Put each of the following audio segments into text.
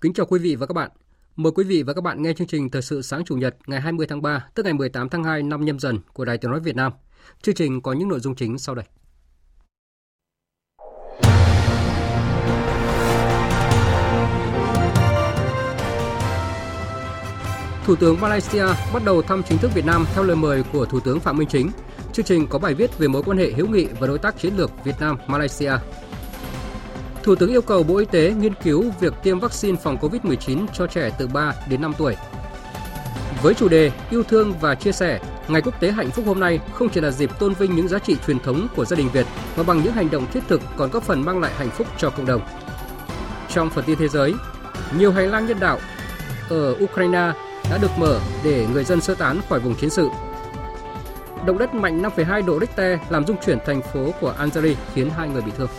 Kính chào quý vị và các bạn. Mời quý vị và các bạn nghe chương trình Thời sự sáng Chủ nhật ngày 20 tháng 3, tức ngày 18 tháng 2 năm nhâm dần của Đài Tiếng nói Việt Nam. Chương trình có những nội dung chính sau đây. Thủ tướng Malaysia bắt đầu thăm chính thức Việt Nam theo lời mời của Thủ tướng Phạm Minh Chính. Chương trình có bài viết về mối quan hệ hữu nghị và đối tác chiến lược Việt Nam Malaysia Thủ tướng yêu cầu Bộ Y tế nghiên cứu việc tiêm vaccine phòng COVID-19 cho trẻ từ 3 đến 5 tuổi. Với chủ đề Yêu thương và chia sẻ, Ngày Quốc tế Hạnh phúc hôm nay không chỉ là dịp tôn vinh những giá trị truyền thống của gia đình Việt mà bằng những hành động thiết thực còn góp phần mang lại hạnh phúc cho cộng đồng. Trong phần tin thế giới, nhiều hành lang nhân đạo ở Ukraine đã được mở để người dân sơ tán khỏi vùng chiến sự. Động đất mạnh 5,2 độ Richter làm rung chuyển thành phố của Algeria khiến hai người bị thương.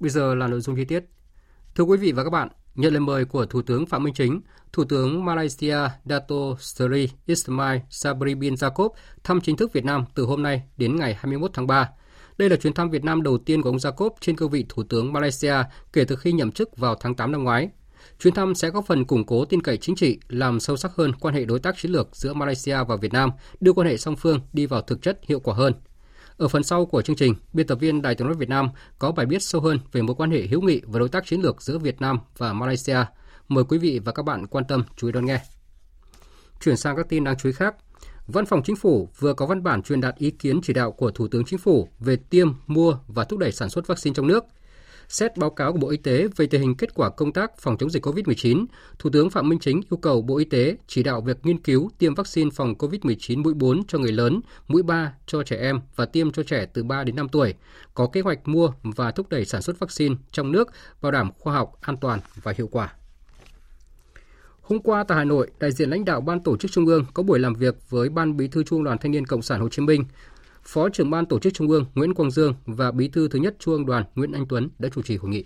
Bây giờ là nội dung chi tiết. Thưa quý vị và các bạn, nhận lời mời của Thủ tướng Phạm Minh Chính, Thủ tướng Malaysia Dato Seri Ismail Sabri bin Jacob thăm chính thức Việt Nam từ hôm nay đến ngày 21 tháng 3. Đây là chuyến thăm Việt Nam đầu tiên của ông Jacob trên cương vị Thủ tướng Malaysia kể từ khi nhậm chức vào tháng 8 năm ngoái. Chuyến thăm sẽ góp phần củng cố tin cậy chính trị, làm sâu sắc hơn quan hệ đối tác chiến lược giữa Malaysia và Việt Nam, đưa quan hệ song phương đi vào thực chất hiệu quả hơn – ở phần sau của chương trình, biên tập viên Đài tiếng nói Việt Nam có bài viết sâu hơn về mối quan hệ hữu nghị và đối tác chiến lược giữa Việt Nam và Malaysia. Mời quý vị và các bạn quan tâm chú ý đón nghe. Chuyển sang các tin đáng chú ý khác. Văn phòng Chính phủ vừa có văn bản truyền đạt ý kiến chỉ đạo của Thủ tướng Chính phủ về tiêm, mua và thúc đẩy sản xuất vaccine trong nước – Xét báo cáo của Bộ Y tế về tình hình kết quả công tác phòng chống dịch COVID-19, Thủ tướng Phạm Minh Chính yêu cầu Bộ Y tế chỉ đạo việc nghiên cứu tiêm vaccine phòng COVID-19 mũi 4 cho người lớn, mũi 3 cho trẻ em và tiêm cho trẻ từ 3 đến 5 tuổi, có kế hoạch mua và thúc đẩy sản xuất vaccine trong nước, bảo đảm khoa học, an toàn và hiệu quả. Hôm qua tại Hà Nội, đại diện lãnh đạo Ban Tổ chức Trung ương có buổi làm việc với Ban Bí thư Trung ương Đoàn Thanh niên Cộng sản Hồ Chí Minh Phó trưởng ban tổ chức Trung ương Nguyễn Quang Dương và Bí thư thứ nhất Trung ương Đoàn Nguyễn Anh Tuấn đã chủ trì hội nghị.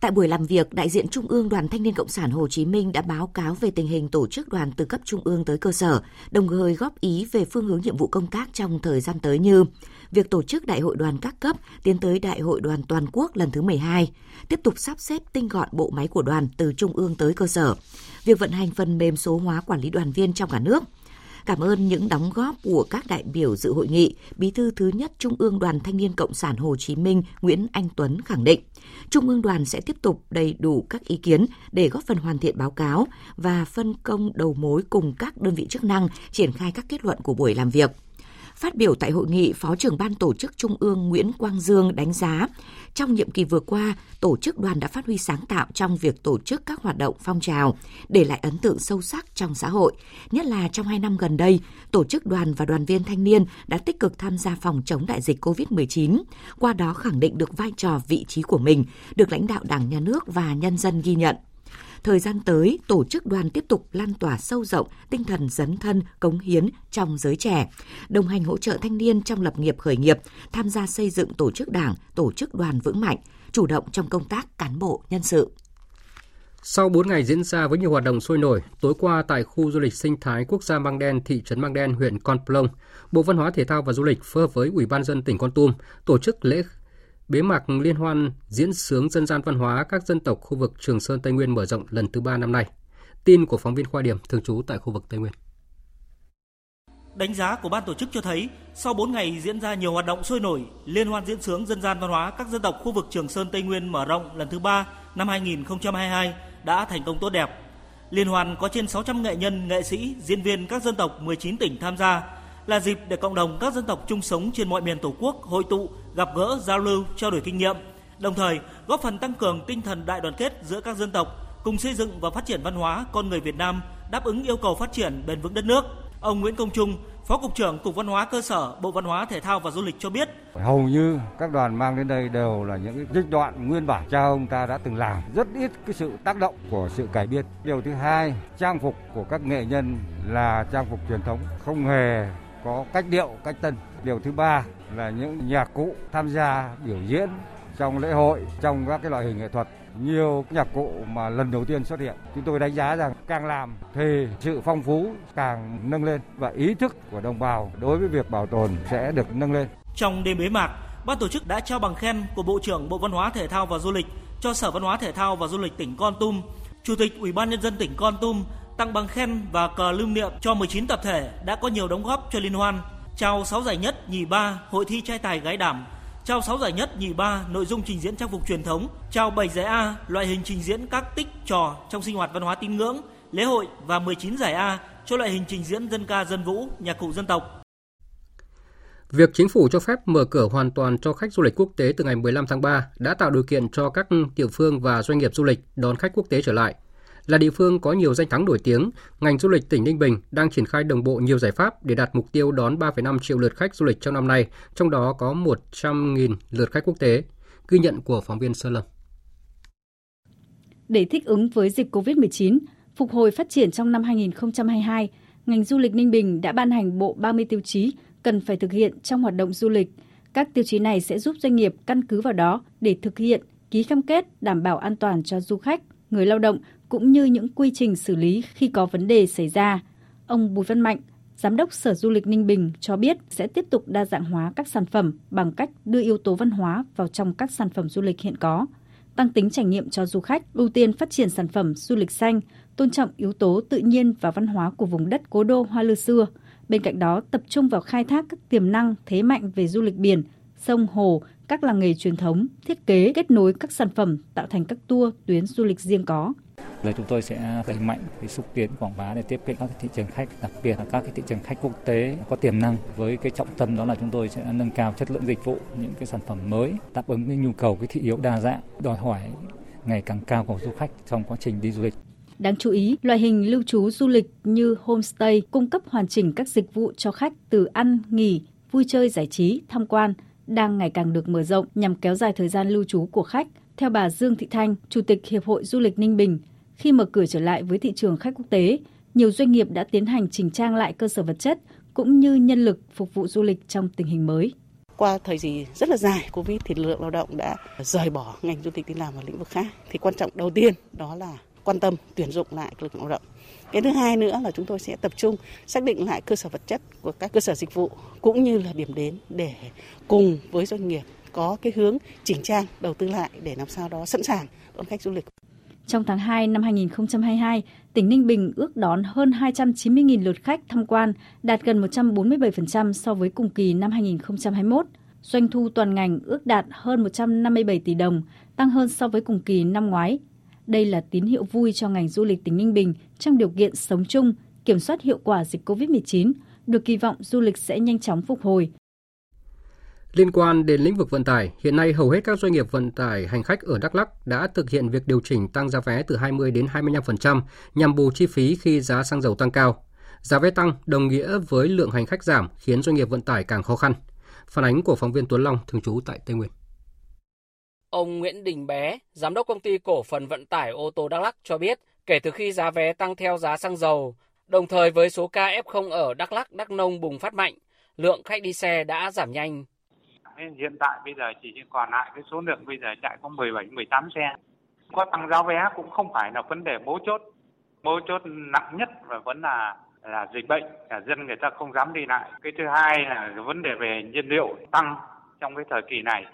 Tại buổi làm việc, đại diện Trung ương Đoàn Thanh niên Cộng sản Hồ Chí Minh đã báo cáo về tình hình tổ chức đoàn từ cấp trung ương tới cơ sở, đồng thời góp ý về phương hướng nhiệm vụ công tác trong thời gian tới như việc tổ chức đại hội đoàn các cấp tiến tới đại hội đoàn toàn quốc lần thứ 12, tiếp tục sắp xếp tinh gọn bộ máy của đoàn từ trung ương tới cơ sở, việc vận hành phần mềm số hóa quản lý đoàn viên trong cả nước – Cảm ơn những đóng góp của các đại biểu dự hội nghị, Bí thư thứ nhất Trung ương Đoàn Thanh niên Cộng sản Hồ Chí Minh Nguyễn Anh Tuấn khẳng định, Trung ương đoàn sẽ tiếp tục đầy đủ các ý kiến để góp phần hoàn thiện báo cáo và phân công đầu mối cùng các đơn vị chức năng triển khai các kết luận của buổi làm việc. Phát biểu tại hội nghị, Phó trưởng ban tổ chức Trung ương Nguyễn Quang Dương đánh giá, trong nhiệm kỳ vừa qua, tổ chức đoàn đã phát huy sáng tạo trong việc tổ chức các hoạt động phong trào, để lại ấn tượng sâu sắc trong xã hội. Nhất là trong hai năm gần đây, tổ chức đoàn và đoàn viên thanh niên đã tích cực tham gia phòng chống đại dịch COVID-19, qua đó khẳng định được vai trò vị trí của mình, được lãnh đạo Đảng, Nhà nước và nhân dân ghi nhận. Thời gian tới, tổ chức đoàn tiếp tục lan tỏa sâu rộng tinh thần dấn thân, cống hiến trong giới trẻ, đồng hành hỗ trợ thanh niên trong lập nghiệp khởi nghiệp, tham gia xây dựng tổ chức đảng, tổ chức đoàn vững mạnh, chủ động trong công tác cán bộ, nhân sự. Sau 4 ngày diễn ra với nhiều hoạt động sôi nổi, tối qua tại khu du lịch sinh thái quốc gia Mang Đen, thị trấn Mang Đen, huyện Con Plong, Bộ Văn hóa Thể thao và Du lịch phối hợp với Ủy ban dân tỉnh Con Tum tổ chức lễ Bế mạc liên hoan diễn sướng dân gian văn hóa các dân tộc khu vực Trường Sơn Tây Nguyên mở rộng lần thứ ba năm nay. Tin của phóng viên Khoa Điểm thường trú tại khu vực Tây Nguyên. Đánh giá của ban tổ chức cho thấy, sau 4 ngày diễn ra nhiều hoạt động sôi nổi, liên hoan diễn sướng dân gian văn hóa các dân tộc khu vực Trường Sơn Tây Nguyên mở rộng lần thứ ba năm 2022 đã thành công tốt đẹp. Liên hoan có trên 600 nghệ nhân, nghệ sĩ, diễn viên các dân tộc 19 tỉnh tham gia, là dịp để cộng đồng các dân tộc chung sống trên mọi miền Tổ quốc hội tụ, gặp gỡ, giao lưu, trao đổi kinh nghiệm, đồng thời góp phần tăng cường tinh thần đại đoàn kết giữa các dân tộc, cùng xây dựng và phát triển văn hóa con người Việt Nam đáp ứng yêu cầu phát triển bền vững đất nước. Ông Nguyễn Công Trung, Phó Cục trưởng Cục Văn hóa Cơ sở Bộ Văn hóa Thể thao và Du lịch cho biết. Hầu như các đoàn mang đến đây đều là những trích đoạn nguyên bản cha ông ta đã từng làm. Rất ít cái sự tác động của sự cải biên. Điều thứ hai, trang phục của các nghệ nhân là trang phục truyền thống, không hề có cách điệu, cách tân. Điều thứ ba là những nhạc cụ tham gia biểu diễn trong lễ hội, trong các cái loại hình nghệ thuật nhiều nhạc cụ mà lần đầu tiên xuất hiện. Chúng tôi đánh giá rằng càng làm thì sự phong phú càng nâng lên và ý thức của đồng bào đối với việc bảo tồn sẽ được nâng lên. Trong đêm bế mạc, ban tổ chức đã trao bằng khen của Bộ trưởng Bộ Văn hóa Thể thao và Du lịch cho Sở Văn hóa Thể thao và Du lịch tỉnh Con Tum, Chủ tịch Ủy ban nhân dân tỉnh Con Tum tặng bằng khen và cờ lưu niệm cho 19 tập thể đã có nhiều đóng góp cho liên hoan, trao 6 giải nhất, nhì ba hội thi trai tài gái đảm, trao 6 giải nhất, nhì ba nội dung trình diễn trang phục truyền thống, trao 7 giải A loại hình trình diễn các tích trò trong sinh hoạt văn hóa tín ngưỡng, lễ hội và 19 giải A cho loại hình trình diễn dân ca dân vũ, nhạc cụ dân tộc. Việc chính phủ cho phép mở cửa hoàn toàn cho khách du lịch quốc tế từ ngày 15 tháng 3 đã tạo điều kiện cho các địa phương và doanh nghiệp du lịch đón khách quốc tế trở lại – là địa phương có nhiều danh thắng nổi tiếng, ngành du lịch tỉnh Ninh Bình đang triển khai đồng bộ nhiều giải pháp để đạt mục tiêu đón 3,5 triệu lượt khách du lịch trong năm nay, trong đó có 100.000 lượt khách quốc tế. Ghi nhận của phóng viên Sơn Lâm. Để thích ứng với dịch COVID-19, phục hồi phát triển trong năm 2022, ngành du lịch Ninh Bình đã ban hành bộ 30 tiêu chí cần phải thực hiện trong hoạt động du lịch. Các tiêu chí này sẽ giúp doanh nghiệp căn cứ vào đó để thực hiện, ký cam kết đảm bảo an toàn cho du khách, người lao động cũng như những quy trình xử lý khi có vấn đề xảy ra. Ông Bùi Văn Mạnh, Giám đốc Sở Du lịch Ninh Bình cho biết sẽ tiếp tục đa dạng hóa các sản phẩm bằng cách đưa yếu tố văn hóa vào trong các sản phẩm du lịch hiện có, tăng tính trải nghiệm cho du khách, ưu tiên phát triển sản phẩm du lịch xanh, tôn trọng yếu tố tự nhiên và văn hóa của vùng đất cố đô Hoa Lư xưa. Bên cạnh đó, tập trung vào khai thác các tiềm năng thế mạnh về du lịch biển, sông, hồ, các làng nghề truyền thống, thiết kế, kết nối các sản phẩm tạo thành các tour, tuyến du lịch riêng có. Rồi chúng tôi sẽ đẩy mạnh cái xúc tiến quảng bá để tiếp cận các thị trường khách, đặc biệt là các cái thị trường khách quốc tế có tiềm năng với cái trọng tâm đó là chúng tôi sẽ nâng cao chất lượng dịch vụ, những cái sản phẩm mới đáp ứng cái nhu cầu cái thị yếu đa dạng, đòi hỏi ngày càng cao của du khách trong quá trình đi du lịch. Đáng chú ý, loại hình lưu trú du lịch như homestay cung cấp hoàn chỉnh các dịch vụ cho khách từ ăn, nghỉ, vui chơi giải trí, tham quan đang ngày càng được mở rộng nhằm kéo dài thời gian lưu trú của khách. Theo bà Dương Thị Thanh, Chủ tịch Hiệp hội Du lịch Ninh Bình, khi mở cửa trở lại với thị trường khách quốc tế, nhiều doanh nghiệp đã tiến hành chỉnh trang lại cơ sở vật chất cũng như nhân lực phục vụ du lịch trong tình hình mới. Qua thời gì rất là dài Covid thì lực lượng lao động đã rời bỏ ngành du lịch đi làm vào lĩnh vực khác. Thì quan trọng đầu tiên đó là quan tâm tuyển dụng lại lực lượng lao động. Cái thứ hai nữa là chúng tôi sẽ tập trung xác định lại cơ sở vật chất của các cơ sở dịch vụ cũng như là điểm đến để cùng với doanh nghiệp có cái hướng chỉnh trang đầu tư lại để làm sao đó sẵn sàng đón khách du lịch. Trong tháng 2 năm 2022, tỉnh Ninh Bình ước đón hơn 290.000 lượt khách tham quan, đạt gần 147% so với cùng kỳ năm 2021. Doanh thu toàn ngành ước đạt hơn 157 tỷ đồng, tăng hơn so với cùng kỳ năm ngoái. Đây là tín hiệu vui cho ngành du lịch tỉnh Ninh Bình trong điều kiện sống chung, kiểm soát hiệu quả dịch COVID-19, được kỳ vọng du lịch sẽ nhanh chóng phục hồi, Liên quan đến lĩnh vực vận tải, hiện nay hầu hết các doanh nghiệp vận tải hành khách ở Đắk Lắk đã thực hiện việc điều chỉnh tăng giá vé từ 20 đến 25% nhằm bù chi phí khi giá xăng dầu tăng cao. Giá vé tăng đồng nghĩa với lượng hành khách giảm khiến doanh nghiệp vận tải càng khó khăn. Phản ánh của phóng viên Tuấn Long thường trú tại Tây Nguyên. Ông Nguyễn Đình Bé, giám đốc công ty cổ phần vận tải ô tô Đắk Lắk cho biết, kể từ khi giá vé tăng theo giá xăng dầu, đồng thời với số ca F0 ở Đắk Lắk, Đắk Nông bùng phát mạnh, lượng khách đi xe đã giảm nhanh hiện tại bây giờ chỉ còn lại cái số lượng bây giờ chạy có 17 18 xe. Có tăng giá vé cũng không phải là vấn đề mấu chốt. Mấu chốt nặng nhất và vẫn là là dịch bệnh, là dân người ta không dám đi lại. Cái thứ hai là vấn đề về nhiên liệu tăng trong cái thời kỳ này.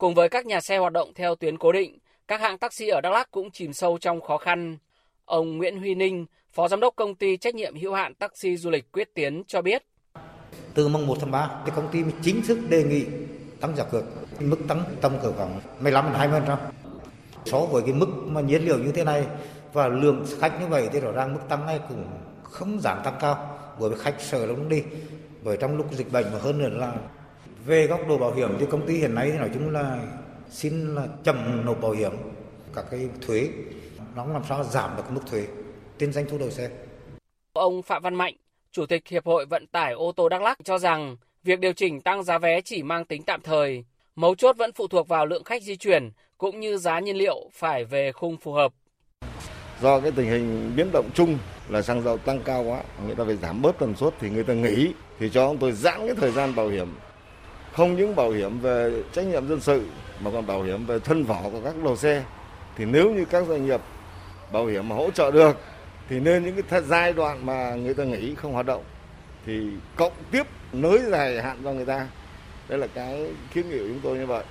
Cùng với các nhà xe hoạt động theo tuyến cố định, các hãng taxi ở Đắk Lắk cũng chìm sâu trong khó khăn. Ông Nguyễn Huy Ninh, Phó Giám đốc công ty trách nhiệm hữu hạn taxi du lịch Quyết Tiến cho biết, từ mùng 1 tháng 3, thì công ty mới chính thức đề nghị tăng giá cước. Mức tăng tầm cỡ khoảng 15 20%. So với cái mức mà nhiên liệu như thế này và lượng khách như vậy thì rõ ràng mức tăng này cũng không giảm tăng cao bởi vì khách sợ lắm đi bởi trong lúc dịch bệnh mà hơn nữa là về góc độ bảo hiểm thì công ty hiện nay thì nói chung là xin là chậm nộp bảo hiểm các cái thuế nó làm sao giảm được mức thuế trên doanh thu đầu xe. Ông Phạm Văn Mạnh, Chủ tịch Hiệp hội Vận tải ô tô Đắk Lắk cho rằng việc điều chỉnh tăng giá vé chỉ mang tính tạm thời, mấu chốt vẫn phụ thuộc vào lượng khách di chuyển cũng như giá nhiên liệu phải về khung phù hợp. Do cái tình hình biến động chung là xăng dầu tăng cao quá, người ta phải giảm bớt tần suất thì người ta nghỉ thì cho chúng tôi giãn cái thời gian bảo hiểm. Không những bảo hiểm về trách nhiệm dân sự mà còn bảo hiểm về thân vỏ của các đầu xe. Thì nếu như các doanh nghiệp bảo hiểm mà hỗ trợ được thì nên những cái giai đoạn mà người ta nghỉ không hoạt động thì cộng tiếp nới dài hạn cho người ta. Đây là cái kiến nghị của chúng tôi như vậy.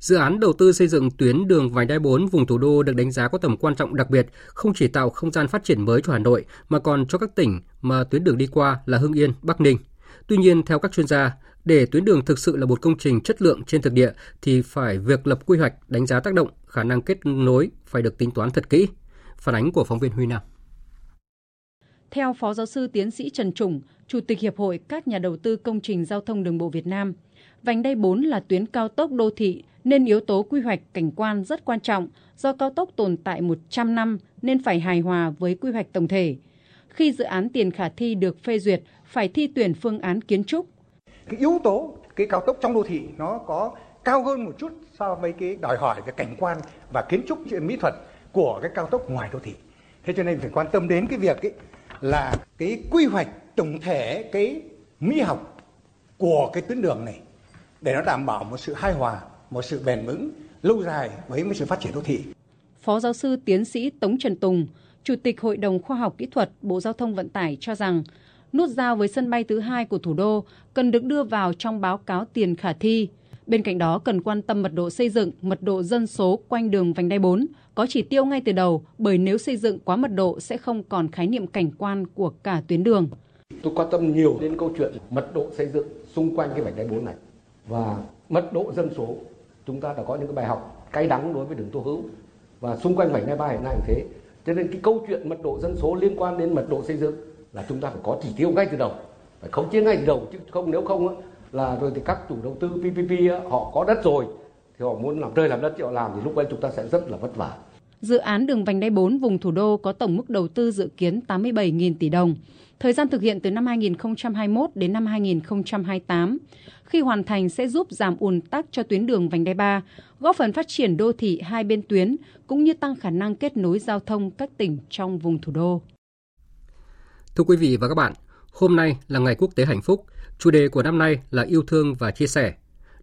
Dự án đầu tư xây dựng tuyến đường vành đai 4 vùng thủ đô được đánh giá có tầm quan trọng đặc biệt, không chỉ tạo không gian phát triển mới cho Hà Nội mà còn cho các tỉnh mà tuyến đường đi qua là Hưng Yên, Bắc Ninh. Tuy nhiên, theo các chuyên gia, để tuyến đường thực sự là một công trình chất lượng trên thực địa thì phải việc lập quy hoạch, đánh giá tác động, khả năng kết nối phải được tính toán thật kỹ. Phản ánh của phóng viên Huy Nam. Theo Phó Giáo sư Tiến sĩ Trần Trùng, Chủ tịch Hiệp hội các nhà đầu tư công trình giao thông đường bộ Việt Nam, vành đai 4 là tuyến cao tốc đô thị nên yếu tố quy hoạch cảnh quan rất quan trọng do cao tốc tồn tại 100 năm nên phải hài hòa với quy hoạch tổng thể. Khi dự án tiền khả thi được phê duyệt, phải thi tuyển phương án kiến trúc. Cái yếu tố cái cao tốc trong đô thị nó có cao hơn một chút so với cái đòi hỏi về cảnh quan và kiến trúc mỹ thuật của cái cao tốc ngoài đô thị. Thế cho nên phải quan tâm đến cái việc ấy là cái quy hoạch tổng thể cái mỹ học của cái tuyến đường này để nó đảm bảo một sự hài hòa, một sự bền vững lâu dài với một sự phát triển đô thị. Phó giáo sư tiến sĩ Tống Trần Tùng, Chủ tịch Hội đồng Khoa học Kỹ thuật Bộ Giao thông Vận tải cho rằng nút giao với sân bay thứ hai của thủ đô cần được đưa vào trong báo cáo tiền khả thi. Bên cạnh đó cần quan tâm mật độ xây dựng, mật độ dân số quanh đường vành đai 4, có chỉ tiêu ngay từ đầu bởi nếu xây dựng quá mật độ sẽ không còn khái niệm cảnh quan của cả tuyến đường. Tôi quan tâm nhiều đến câu chuyện mật độ xây dựng xung quanh cái vành đai 4 này và mật độ dân số. Chúng ta đã có những cái bài học cay đắng đối với đường Tô Hữu và xung quanh vành đai 3 hiện nay như thế. Cho nên cái câu chuyện mật độ dân số liên quan đến mật độ xây dựng là chúng ta phải có chỉ tiêu ngay từ đầu, phải khống chế ngay từ đầu chứ không nếu không là rồi thì các chủ đầu tư PPP họ có đất rồi thì họ muốn làm rơi làm đất thì họ làm thì lúc ấy chúng ta sẽ rất là vất vả. Dự án đường vành đai 4 vùng thủ đô có tổng mức đầu tư dự kiến 87.000 tỷ đồng. Thời gian thực hiện từ năm 2021 đến năm 2028. Khi hoàn thành sẽ giúp giảm ùn tắc cho tuyến đường vành đai 3, góp phần phát triển đô thị hai bên tuyến cũng như tăng khả năng kết nối giao thông các tỉnh trong vùng thủ đô. Thưa quý vị và các bạn, hôm nay là ngày quốc tế hạnh phúc. Chủ đề của năm nay là yêu thương và chia sẻ.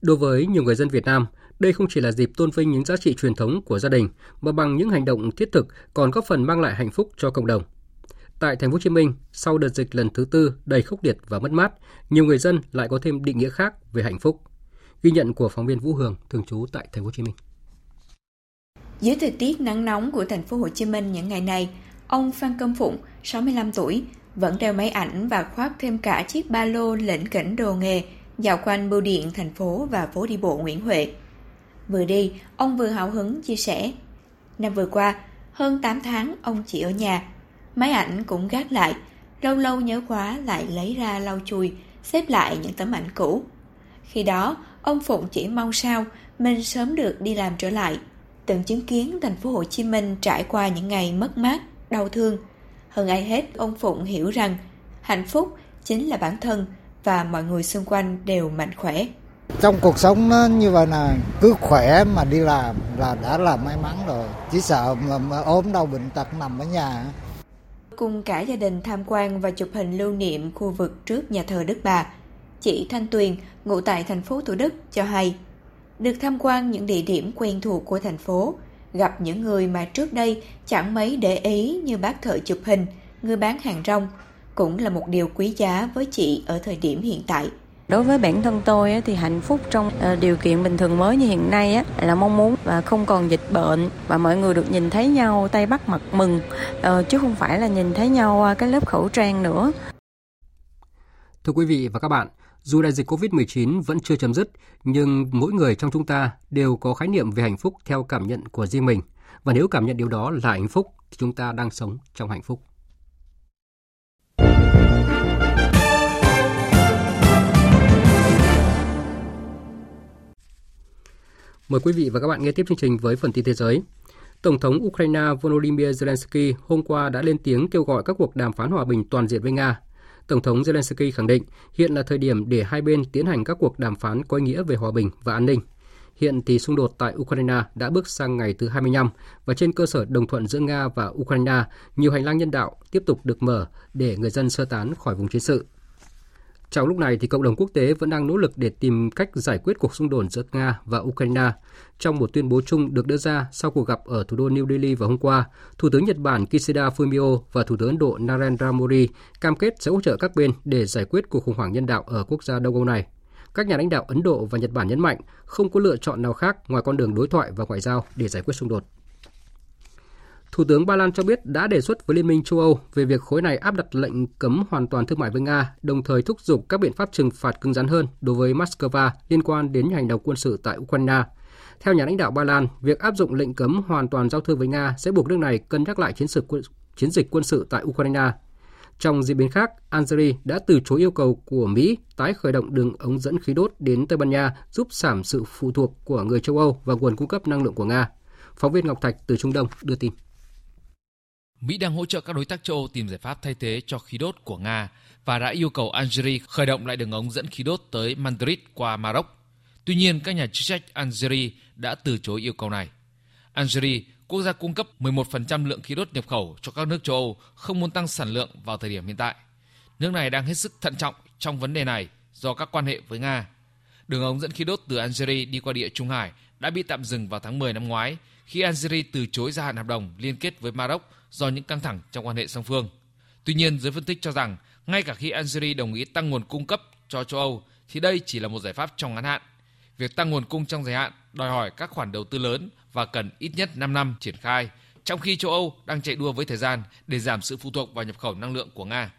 Đối với nhiều người dân Việt Nam, đây không chỉ là dịp tôn vinh những giá trị truyền thống của gia đình, mà bằng những hành động thiết thực còn góp phần mang lại hạnh phúc cho cộng đồng. Tại thành phố Hồ Chí Minh, sau đợt dịch lần thứ tư đầy khốc liệt và mất mát, nhiều người dân lại có thêm định nghĩa khác về hạnh phúc. Ghi nhận của phóng viên Vũ Hường thường trú tại thành phố Hồ Chí Minh. Dưới thời tiết nắng nóng của thành phố Hồ Chí Minh những ngày này, ông Phan Công Phụng, 65 tuổi, vẫn đeo máy ảnh và khoác thêm cả chiếc ba lô lĩnh kỉnh đồ nghề dạo quanh bưu điện thành phố và phố đi bộ Nguyễn Huệ. Vừa đi, ông vừa hào hứng chia sẻ. Năm vừa qua, hơn 8 tháng ông chỉ ở nhà. Máy ảnh cũng gác lại, lâu lâu nhớ quá lại lấy ra lau chùi, xếp lại những tấm ảnh cũ. Khi đó, ông Phụng chỉ mong sao mình sớm được đi làm trở lại, từng chứng kiến thành phố Hồ Chí Minh trải qua những ngày mất mát, đau thương. Hơn ai hết, ông Phụng hiểu rằng hạnh phúc chính là bản thân và mọi người xung quanh đều mạnh khỏe. Trong cuộc sống nó như vậy là cứ khỏe mà đi làm là đã là may mắn rồi. Chỉ sợ mà, mà ốm đau bệnh tật nằm ở nhà. Cùng cả gia đình tham quan và chụp hình lưu niệm khu vực trước nhà thờ Đức Bà, chị Thanh Tuyền, ngụ tại thành phố Thủ Đức, cho hay được tham quan những địa điểm quen thuộc của thành phố, gặp những người mà trước đây chẳng mấy để ý như bác thợ chụp hình, người bán hàng rong, cũng là một điều quý giá với chị ở thời điểm hiện tại. Đối với bản thân tôi thì hạnh phúc trong ờ, điều kiện bình thường mới như hiện nay là mong muốn và không còn dịch bệnh và mọi người được nhìn thấy nhau tay bắt mặt mừng ờ, chứ không phải là nhìn thấy nhau qua cái lớp khẩu trang nữa. Thưa quý vị và các bạn, dù đại dịch COVID-19 vẫn chưa chấm dứt, nhưng mỗi người trong chúng ta đều có khái niệm về hạnh phúc theo cảm nhận của riêng mình. Và nếu cảm nhận điều đó là hạnh phúc thì chúng ta đang sống trong hạnh phúc. Mời quý vị và các bạn nghe tiếp chương trình với phần tin thế giới. Tổng thống Ukraine Volodymyr Zelensky hôm qua đã lên tiếng kêu gọi các cuộc đàm phán hòa bình toàn diện với Nga. Tổng thống Zelensky khẳng định hiện là thời điểm để hai bên tiến hành các cuộc đàm phán có ý nghĩa về hòa bình và an ninh. Hiện thì xung đột tại Ukraine đã bước sang ngày thứ 25 và trên cơ sở đồng thuận giữa Nga và Ukraine, nhiều hành lang nhân đạo tiếp tục được mở để người dân sơ tán khỏi vùng chiến sự. Trong lúc này thì cộng đồng quốc tế vẫn đang nỗ lực để tìm cách giải quyết cuộc xung đột giữa Nga và Ukraine. Trong một tuyên bố chung được đưa ra sau cuộc gặp ở thủ đô New Delhi vào hôm qua, Thủ tướng Nhật Bản Kishida Fumio và Thủ tướng Ấn Độ Narendra Modi cam kết sẽ hỗ trợ các bên để giải quyết cuộc khủng hoảng nhân đạo ở quốc gia Đông Âu này. Các nhà lãnh đạo Ấn Độ và Nhật Bản nhấn mạnh không có lựa chọn nào khác ngoài con đường đối thoại và ngoại giao để giải quyết xung đột. Thủ tướng Ba Lan cho biết đã đề xuất với Liên minh châu Âu về việc khối này áp đặt lệnh cấm hoàn toàn thương mại với Nga, đồng thời thúc giục các biện pháp trừng phạt cứng rắn hơn đối với Moscow liên quan đến hành động quân sự tại Ukraine. Theo nhà lãnh đạo Ba Lan, việc áp dụng lệnh cấm hoàn toàn giao thương với Nga sẽ buộc nước này cân nhắc lại chiến, sự, chiến dịch quân sự tại Ukraine. Trong diễn biến khác, Algeria đã từ chối yêu cầu của Mỹ tái khởi động đường ống dẫn khí đốt đến Tây Ban Nha giúp giảm sự phụ thuộc của người châu Âu và nguồn cung cấp năng lượng của Nga. Phóng viên Ngọc Thạch từ Trung Đông đưa tin. Mỹ đang hỗ trợ các đối tác châu Âu tìm giải pháp thay thế cho khí đốt của Nga và đã yêu cầu Algeria khởi động lại đường ống dẫn khí đốt tới Madrid qua Maroc. Tuy nhiên, các nhà chức trách Algeria đã từ chối yêu cầu này. Algeria, quốc gia cung cấp 11% lượng khí đốt nhập khẩu cho các nước châu Âu, không muốn tăng sản lượng vào thời điểm hiện tại. Nước này đang hết sức thận trọng trong vấn đề này do các quan hệ với Nga. Đường ống dẫn khí đốt từ Algeria đi qua địa Trung Hải đã bị tạm dừng vào tháng 10 năm ngoái khi Algeria từ chối gia hạn hợp đồng liên kết với Maroc do những căng thẳng trong quan hệ song phương. Tuy nhiên, giới phân tích cho rằng ngay cả khi Algeria đồng ý tăng nguồn cung cấp cho châu Âu thì đây chỉ là một giải pháp trong ngắn hạn. Việc tăng nguồn cung trong dài hạn đòi hỏi các khoản đầu tư lớn và cần ít nhất 5 năm triển khai, trong khi châu Âu đang chạy đua với thời gian để giảm sự phụ thuộc vào nhập khẩu năng lượng của Nga.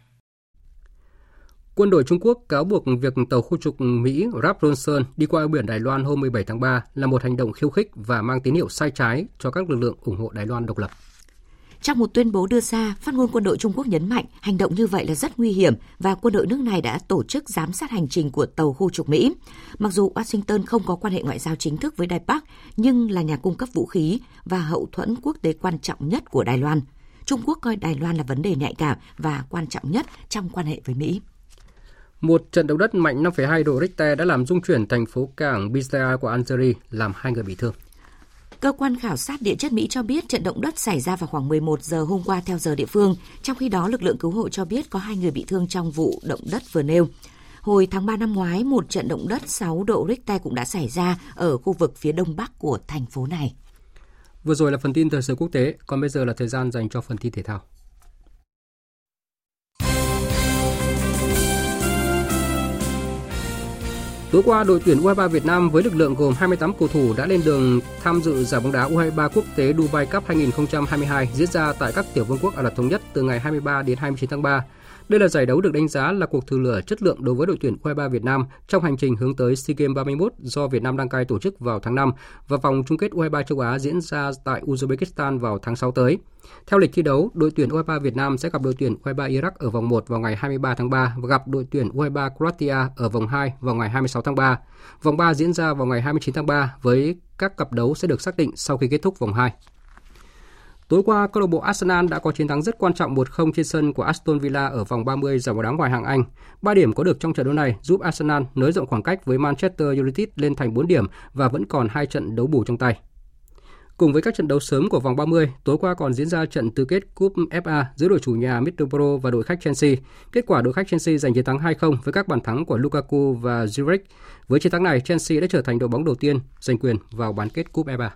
Quân đội Trung Quốc cáo buộc việc tàu khu trục Mỹ Rap Ronson đi qua biển Đài Loan hôm 17 tháng 3 là một hành động khiêu khích và mang tín hiệu sai trái cho các lực lượng ủng hộ Đài Loan độc lập. Trong một tuyên bố đưa ra, phát ngôn quân đội Trung Quốc nhấn mạnh hành động như vậy là rất nguy hiểm và quân đội nước này đã tổ chức giám sát hành trình của tàu khu trục Mỹ. Mặc dù Washington không có quan hệ ngoại giao chính thức với Đài Bắc, nhưng là nhà cung cấp vũ khí và hậu thuẫn quốc tế quan trọng nhất của Đài Loan. Trung Quốc coi Đài Loan là vấn đề nhạy cảm và quan trọng nhất trong quan hệ với Mỹ. Một trận động đất mạnh 5,2 độ Richter đã làm rung chuyển thành phố cảng Biscaya của Algeria, làm hai người bị thương. Cơ quan khảo sát địa chất Mỹ cho biết trận động đất xảy ra vào khoảng 11 giờ hôm qua theo giờ địa phương. Trong khi đó, lực lượng cứu hộ cho biết có hai người bị thương trong vụ động đất vừa nêu. Hồi tháng 3 năm ngoái, một trận động đất 6 độ Richter cũng đã xảy ra ở khu vực phía đông bắc của thành phố này. Vừa rồi là phần tin thời sự quốc tế, còn bây giờ là thời gian dành cho phần tin thể thao. Tối qua, đội tuyển U23 Việt Nam với lực lượng gồm 28 cầu thủ đã lên đường tham dự giải bóng đá U23 quốc tế Dubai Cup 2022 diễn ra tại các tiểu vương quốc Ả Rập Thống Nhất từ ngày 23 đến 29 tháng 3. Đây là giải đấu được đánh giá là cuộc thử lửa chất lượng đối với đội tuyển U23 Việt Nam trong hành trình hướng tới SEA Games 31 do Việt Nam đăng cai tổ chức vào tháng 5 và vòng chung kết U23 châu Á diễn ra tại Uzbekistan vào tháng 6 tới. Theo lịch thi đấu, đội tuyển U23 Việt Nam sẽ gặp đội tuyển U23 Iraq ở vòng 1 vào ngày 23 tháng 3 và gặp đội tuyển U23 Croatia ở vòng 2 vào ngày 26 tháng 3. Vòng 3 diễn ra vào ngày 29 tháng 3 với các cặp đấu sẽ được xác định sau khi kết thúc vòng 2. Tối qua, câu lạc bộ Arsenal đã có chiến thắng rất quan trọng 1-0 trên sân của Aston Villa ở vòng 30 giải bóng đá ngoại hạng Anh. 3 điểm có được trong trận đấu này giúp Arsenal nới rộng khoảng cách với Manchester United lên thành 4 điểm và vẫn còn hai trận đấu bù trong tay. Cùng với các trận đấu sớm của vòng 30, tối qua còn diễn ra trận tứ kết cúp FA giữa đội chủ nhà Middlesbrough và đội khách Chelsea. Kết quả đội khách Chelsea giành chiến thắng 2-0 với các bàn thắng của Lukaku và Zurich. Với chiến thắng này, Chelsea đã trở thành đội bóng đầu tiên giành quyền vào bán kết cúp FA.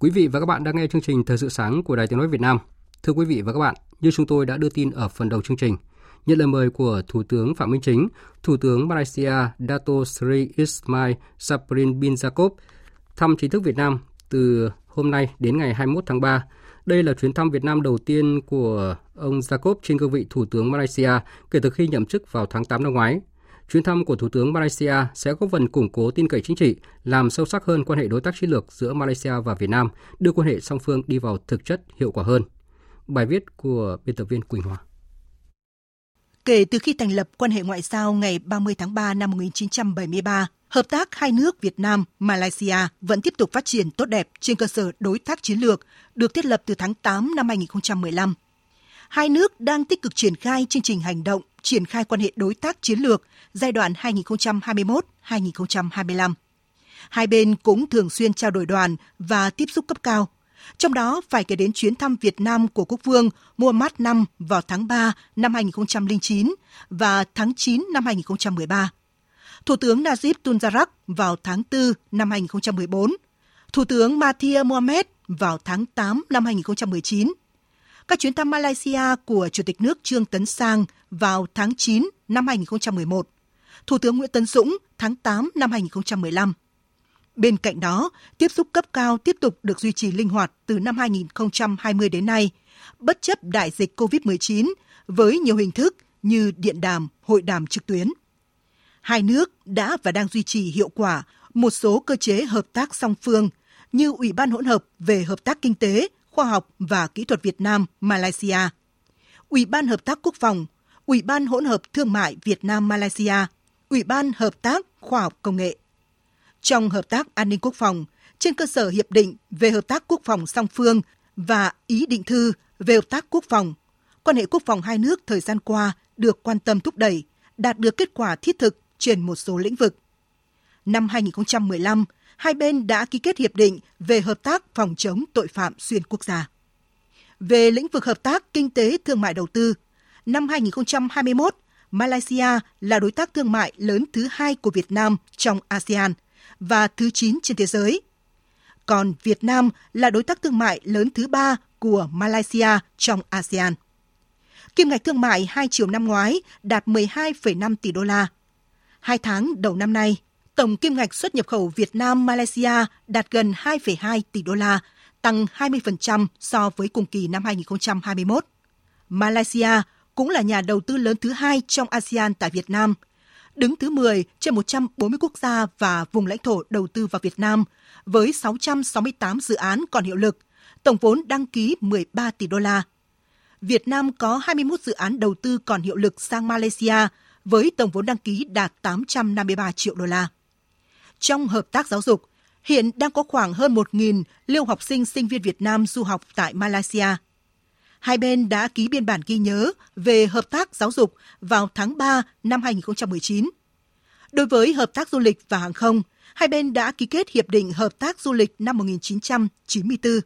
Quý vị và các bạn đang nghe chương trình Thời sự sáng của Đài Tiếng Nói Việt Nam. Thưa quý vị và các bạn, như chúng tôi đã đưa tin ở phần đầu chương trình, nhận lời mời của Thủ tướng Phạm Minh Chính, Thủ tướng Malaysia Dato Sri Ismail Sabrin bin Jacob thăm chính thức Việt Nam từ hôm nay đến ngày 21 tháng 3. Đây là chuyến thăm Việt Nam đầu tiên của ông Jacob trên cương vị Thủ tướng Malaysia kể từ khi nhậm chức vào tháng 8 năm ngoái. Chuyến thăm của Thủ tướng Malaysia sẽ góp phần củng cố tin cậy chính trị, làm sâu sắc hơn quan hệ đối tác chiến lược giữa Malaysia và Việt Nam, đưa quan hệ song phương đi vào thực chất hiệu quả hơn. Bài viết của biên tập viên Quỳnh Hoa. Kể từ khi thành lập quan hệ ngoại giao ngày 30 tháng 3 năm 1973, hợp tác hai nước Việt Nam, Malaysia vẫn tiếp tục phát triển tốt đẹp trên cơ sở đối tác chiến lược được thiết lập từ tháng 8 năm 2015. Hai nước đang tích cực triển khai chương trình hành động triển khai quan hệ đối tác chiến lược giai đoạn 2021-2025. Hai bên cũng thường xuyên trao đổi đoàn và tiếp xúc cấp cao. Trong đó phải kể đến chuyến thăm Việt Nam của Quốc vương Muhammad V vào tháng 3 năm 2009 và tháng 9 năm 2013. Thủ tướng Najib Tunjarak vào tháng 4 năm 2014, Thủ tướng Mathia Mohamed vào tháng 8 năm 2019 các chuyến thăm Malaysia của Chủ tịch nước Trương Tấn Sang vào tháng 9 năm 2011, Thủ tướng Nguyễn Tấn Dũng tháng 8 năm 2015. Bên cạnh đó, tiếp xúc cấp cao tiếp tục được duy trì linh hoạt từ năm 2020 đến nay, bất chấp đại dịch COVID-19 với nhiều hình thức như điện đàm, hội đàm trực tuyến. Hai nước đã và đang duy trì hiệu quả một số cơ chế hợp tác song phương như Ủy ban hỗn hợp về hợp tác kinh tế Khoa học và Kỹ thuật Việt Nam Malaysia, Ủy ban Hợp tác Quốc phòng, Ủy ban hỗn hợp thương mại Việt Nam Malaysia, Ủy ban Hợp tác Khoa học Công nghệ. Trong hợp tác an ninh quốc phòng, trên cơ sở hiệp định về hợp tác quốc phòng song phương và ý định thư về hợp tác quốc phòng, quan hệ quốc phòng hai nước thời gian qua được quan tâm thúc đẩy, đạt được kết quả thiết thực trên một số lĩnh vực. Năm 2015, hai bên đã ký kết hiệp định về hợp tác phòng chống tội phạm xuyên quốc gia. Về lĩnh vực hợp tác kinh tế thương mại đầu tư, năm 2021, Malaysia là đối tác thương mại lớn thứ hai của Việt Nam trong ASEAN và thứ 9 trên thế giới. Còn Việt Nam là đối tác thương mại lớn thứ ba của Malaysia trong ASEAN. Kim ngạch thương mại hai chiều năm ngoái đạt 12,5 tỷ đô la. Hai tháng đầu năm nay, tổng kim ngạch xuất nhập khẩu Việt Nam Malaysia đạt gần 2,2 tỷ đô la, tăng 20% so với cùng kỳ năm 2021. Malaysia cũng là nhà đầu tư lớn thứ hai trong ASEAN tại Việt Nam, đứng thứ 10 trên 140 quốc gia và vùng lãnh thổ đầu tư vào Việt Nam, với 668 dự án còn hiệu lực, tổng vốn đăng ký 13 tỷ đô la. Việt Nam có 21 dự án đầu tư còn hiệu lực sang Malaysia, với tổng vốn đăng ký đạt 853 triệu đô la. Trong hợp tác giáo dục, hiện đang có khoảng hơn 1.000 lưu học sinh sinh viên Việt Nam du học tại Malaysia. Hai bên đã ký biên bản ghi nhớ về hợp tác giáo dục vào tháng 3 năm 2019. Đối với hợp tác du lịch và hàng không, hai bên đã ký kết Hiệp định Hợp tác Du lịch năm 1994.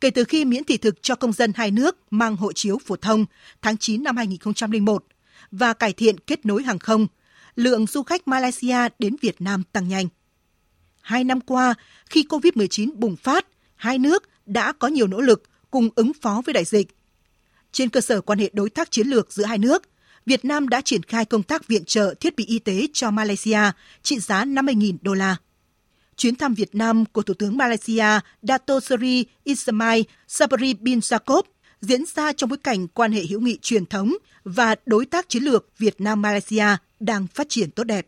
Kể từ khi miễn thị thực cho công dân hai nước mang hộ chiếu phổ thông tháng 9 năm 2001 và cải thiện kết nối hàng không, lượng du khách Malaysia đến Việt Nam tăng nhanh. Hai năm qua, khi COVID-19 bùng phát, hai nước đã có nhiều nỗ lực cùng ứng phó với đại dịch. Trên cơ sở quan hệ đối tác chiến lược giữa hai nước, Việt Nam đã triển khai công tác viện trợ thiết bị y tế cho Malaysia trị giá 50.000 đô la. Chuyến thăm Việt Nam của Thủ tướng Malaysia Dato Seri Ismail Sabri bin Jacob diễn ra trong bối cảnh quan hệ hữu nghị truyền thống và đối tác chiến lược Việt Nam Malaysia đang phát triển tốt đẹp.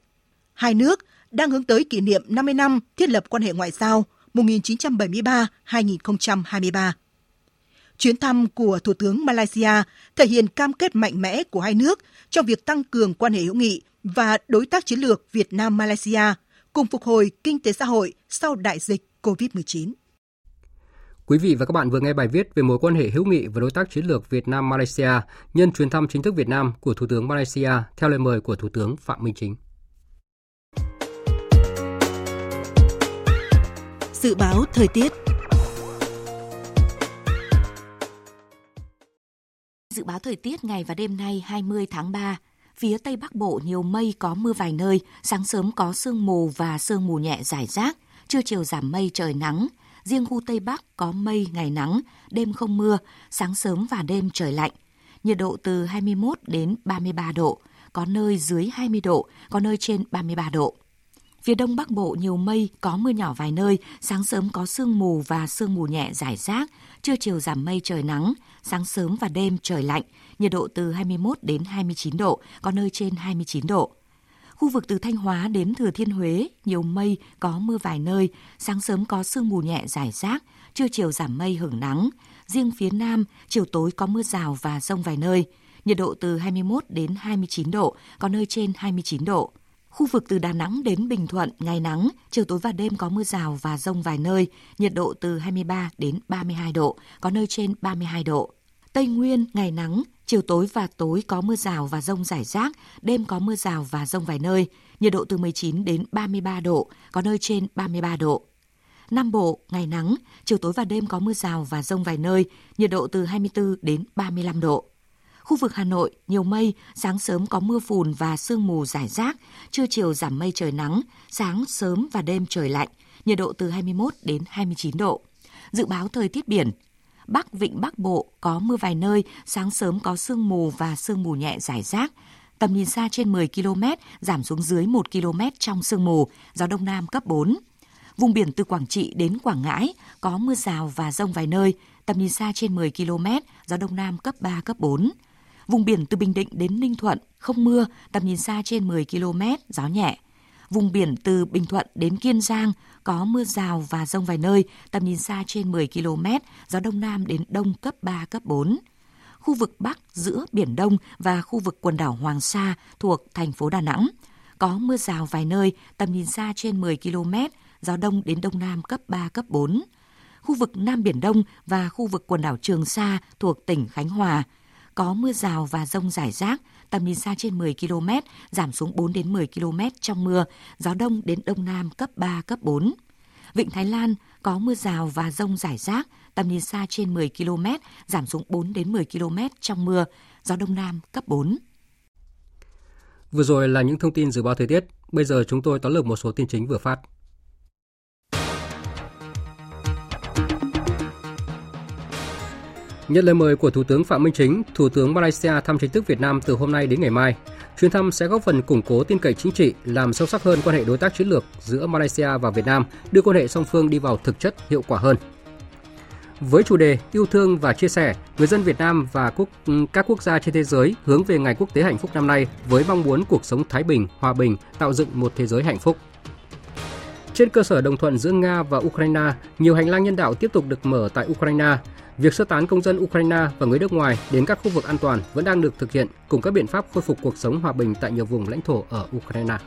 Hai nước đang hướng tới kỷ niệm 50 năm thiết lập quan hệ ngoại giao 1973-2023. Chuyến thăm của Thủ tướng Malaysia thể hiện cam kết mạnh mẽ của hai nước trong việc tăng cường quan hệ hữu nghị và đối tác chiến lược Việt Nam-Malaysia cùng phục hồi kinh tế xã hội sau đại dịch COVID-19. Quý vị và các bạn vừa nghe bài viết về mối quan hệ hữu nghị và đối tác chiến lược Việt Nam Malaysia nhân chuyến thăm chính thức Việt Nam của Thủ tướng Malaysia theo lời mời của Thủ tướng Phạm Minh Chính. Dự báo thời tiết Dự báo thời tiết ngày và đêm nay 20 tháng 3, phía Tây Bắc Bộ nhiều mây có mưa vài nơi, sáng sớm có sương mù và sương mù nhẹ rải rác, trưa chiều giảm mây trời nắng, Riêng khu Tây Bắc có mây, ngày nắng, đêm không mưa, sáng sớm và đêm trời lạnh. Nhiệt độ từ 21 đến 33 độ, có nơi dưới 20 độ, có nơi trên 33 độ. Phía đông bắc bộ nhiều mây, có mưa nhỏ vài nơi, sáng sớm có sương mù và sương mù nhẹ rải rác, trưa chiều giảm mây trời nắng, sáng sớm và đêm trời lạnh, nhiệt độ từ 21 đến 29 độ, có nơi trên 29 độ. Khu vực từ Thanh Hóa đến Thừa Thiên Huế, nhiều mây, có mưa vài nơi, sáng sớm có sương mù nhẹ rải rác, trưa chiều giảm mây hưởng nắng. Riêng phía Nam, chiều tối có mưa rào và rông vài nơi, nhiệt độ từ 21 đến 29 độ, có nơi trên 29 độ. Khu vực từ Đà Nẵng đến Bình Thuận, ngày nắng, chiều tối và đêm có mưa rào và rông vài nơi, nhiệt độ từ 23 đến 32 độ, có nơi trên 32 độ. Tây Nguyên, ngày nắng, chiều tối và tối có mưa rào và rông rải rác, đêm có mưa rào và rông vài nơi, nhiệt độ từ 19 đến 33 độ, có nơi trên 33 độ. Nam Bộ, ngày nắng, chiều tối và đêm có mưa rào và rông vài nơi, nhiệt độ từ 24 đến 35 độ. Khu vực Hà Nội, nhiều mây, sáng sớm có mưa phùn và sương mù rải rác, trưa chiều giảm mây trời nắng, sáng sớm và đêm trời lạnh, nhiệt độ từ 21 đến 29 độ. Dự báo thời tiết biển, Bắc Vịnh Bắc Bộ có mưa vài nơi, sáng sớm có sương mù và sương mù nhẹ rải rác. Tầm nhìn xa trên 10 km, giảm xuống dưới 1 km trong sương mù, gió Đông Nam cấp 4. Vùng biển từ Quảng Trị đến Quảng Ngãi có mưa rào và rông vài nơi, tầm nhìn xa trên 10 km, gió Đông Nam cấp 3, cấp 4. Vùng biển từ Bình Định đến Ninh Thuận không mưa, tầm nhìn xa trên 10 km, gió nhẹ. Vùng biển từ Bình Thuận đến Kiên Giang có mưa rào và rông vài nơi, tầm nhìn xa trên 10 km, gió Đông Nam đến Đông cấp 3, cấp 4. Khu vực Bắc giữa Biển Đông và khu vực quần đảo Hoàng Sa thuộc thành phố Đà Nẵng. Có mưa rào vài nơi, tầm nhìn xa trên 10 km, gió Đông đến Đông Nam cấp 3, cấp 4. Khu vực Nam Biển Đông và khu vực quần đảo Trường Sa thuộc tỉnh Khánh Hòa – có mưa rào và rông rải rác, tầm nhìn xa trên 10 km, giảm xuống 4 đến 10 km trong mưa, gió đông đến đông nam cấp 3, cấp 4. Vịnh Thái Lan có mưa rào và rông rải rác, tầm nhìn xa trên 10 km, giảm xuống 4 đến 10 km trong mưa, gió đông nam cấp 4. Vừa rồi là những thông tin dự báo thời tiết, bây giờ chúng tôi tóm lược một số tin chính vừa phát. Nhận lời mời của Thủ tướng Phạm Minh Chính, Thủ tướng Malaysia thăm chính thức Việt Nam từ hôm nay đến ngày mai. Chuyến thăm sẽ góp phần củng cố tin cậy chính trị, làm sâu sắc hơn quan hệ đối tác chiến lược giữa Malaysia và Việt Nam, đưa quan hệ song phương đi vào thực chất hiệu quả hơn. Với chủ đề yêu thương và chia sẻ, người dân Việt Nam và quốc, các quốc gia trên thế giới hướng về Ngày Quốc tế Hạnh phúc năm nay với mong muốn cuộc sống thái bình, hòa bình, tạo dựng một thế giới hạnh phúc. Trên cơ sở đồng thuận giữa Nga và Ukraine, nhiều hành lang nhân đạo tiếp tục được mở tại Ukraine. Việc sơ tán công dân Ukraine và người nước ngoài đến các khu vực an toàn vẫn đang được thực hiện cùng các biện pháp khôi phục cuộc sống hòa bình tại nhiều vùng lãnh thổ ở Ukraine.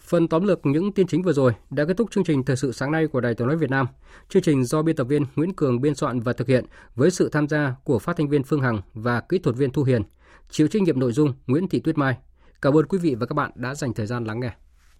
Phần tóm lược những tin chính vừa rồi đã kết thúc chương trình thời sự sáng nay của Đài Tiếng nói Việt Nam. Chương trình do biên tập viên Nguyễn Cường biên soạn và thực hiện với sự tham gia của phát thanh viên Phương Hằng và kỹ thuật viên Thu Hiền. Chịu trách nhiệm nội dung Nguyễn Thị Tuyết Mai. Cảm ơn quý vị và các bạn đã dành thời gian lắng nghe.